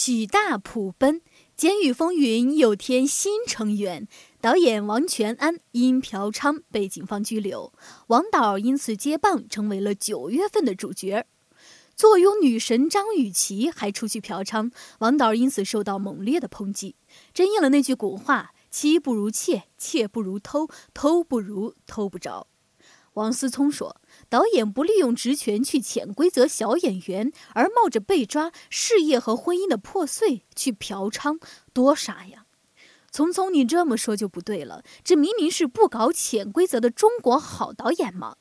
许大普奔，《监狱风云》又添新成员，导演王全安因嫖娼被警方拘留，王导因此接棒成为了九月份的主角。坐拥女神张雨绮还出去嫖娼，王导因此受到猛烈的抨击，真应了那句古话：妻不如妾，妾不如偷，偷不如偷不着。王思聪说：“导演不利用职权去潜规则小演员，而冒着被抓、事业和婚姻的破碎去嫖娼，多傻呀！”聪聪，你这么说就不对了，这明明是不搞潜规则的中国好导演嘛！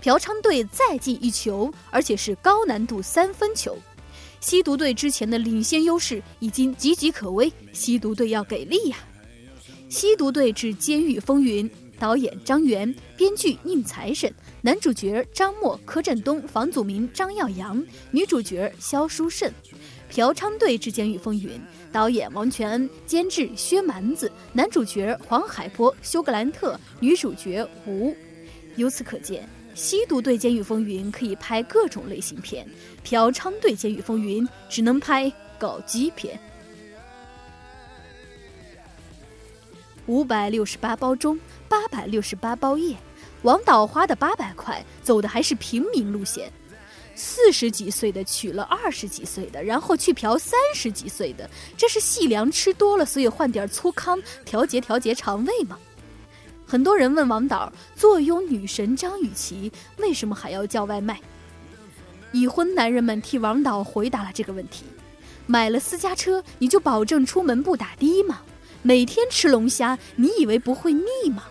嫖娼队再进一球，而且是高难度三分球。吸毒队之前的领先优势已经岌岌可危，吸毒队要给力呀！吸毒队之监狱风云，导演张元，编剧宁财神，男主角张默、柯震东、房祖名、张耀扬，女主角肖淑慎。嫖娼队之监狱风云，导演王全恩，监制薛蛮子，男主角黄海波、休格兰特，女主角吴。由此可见。吸毒队监狱风云可以拍各种类型片，嫖娼队监狱风云只能拍搞基片。五百六十八包中，八百六十八包夜，王导花的八百块走的还是平民路线，四十几岁的娶了二十几岁的，然后去嫖三十几岁的，这是细粮吃多了，所以换点粗糠调节调节肠胃吗？很多人问王导，坐拥女神张雨绮，为什么还要叫外卖？已婚男人们替王导回答了这个问题：买了私家车，你就保证出门不打的吗？每天吃龙虾，你以为不会腻吗？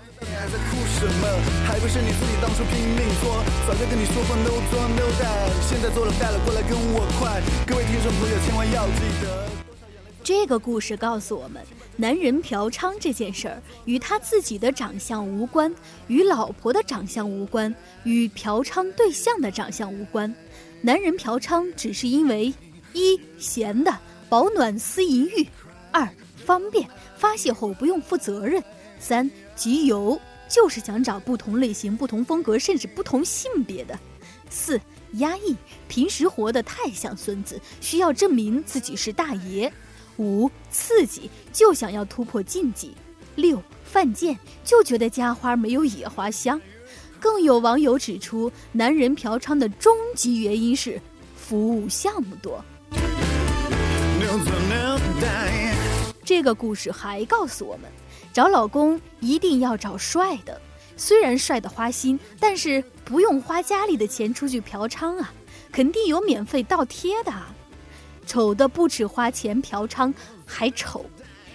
这个故事告诉我们，男人嫖娼这件事儿与他自己的长相无关，与老婆的长相无关，与嫖娼对象的长相无关。男人嫖娼只是因为一闲的保暖思淫欲，二方便发泄后不用负责任，三集邮就是想找不同类型、不同风格甚至不同性别的，四压抑平时活得太像孙子，需要证明自己是大爷。五刺激就想要突破禁忌，六犯贱就觉得家花没有野花香，更有网友指出，男人嫖娼的终极原因是服务项目多。这个故事还告诉我们，找老公一定要找帅的，虽然帅的花心，但是不用花家里的钱出去嫖娼啊，肯定有免费倒贴的。啊丑的不止花钱嫖娼，还丑。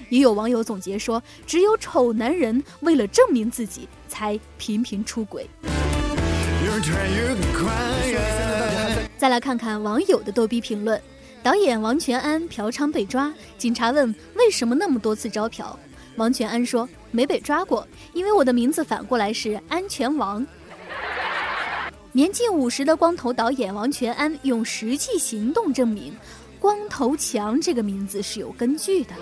也有网友总结说，只有丑男人为了证明自己，才频频出轨。再来看看网友的逗逼评论：导演王全安嫖娼被抓，警察问为什么那么多次招嫖，王全安说没被抓过，因为我的名字反过来是安全王。年近五十的光头导演王全安用实际行动证明。光头强这个名字是有根据的。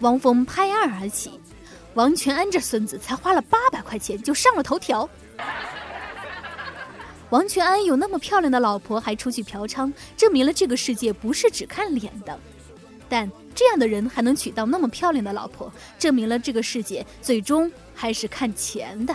汪峰拍案而起，王全安这孙子才花了八百块钱就上了头条。王全安有那么漂亮的老婆，还出去嫖娼，证明了这个世界不是只看脸的。但这样的人还能娶到那么漂亮的老婆，证明了这个世界最终还是看钱的。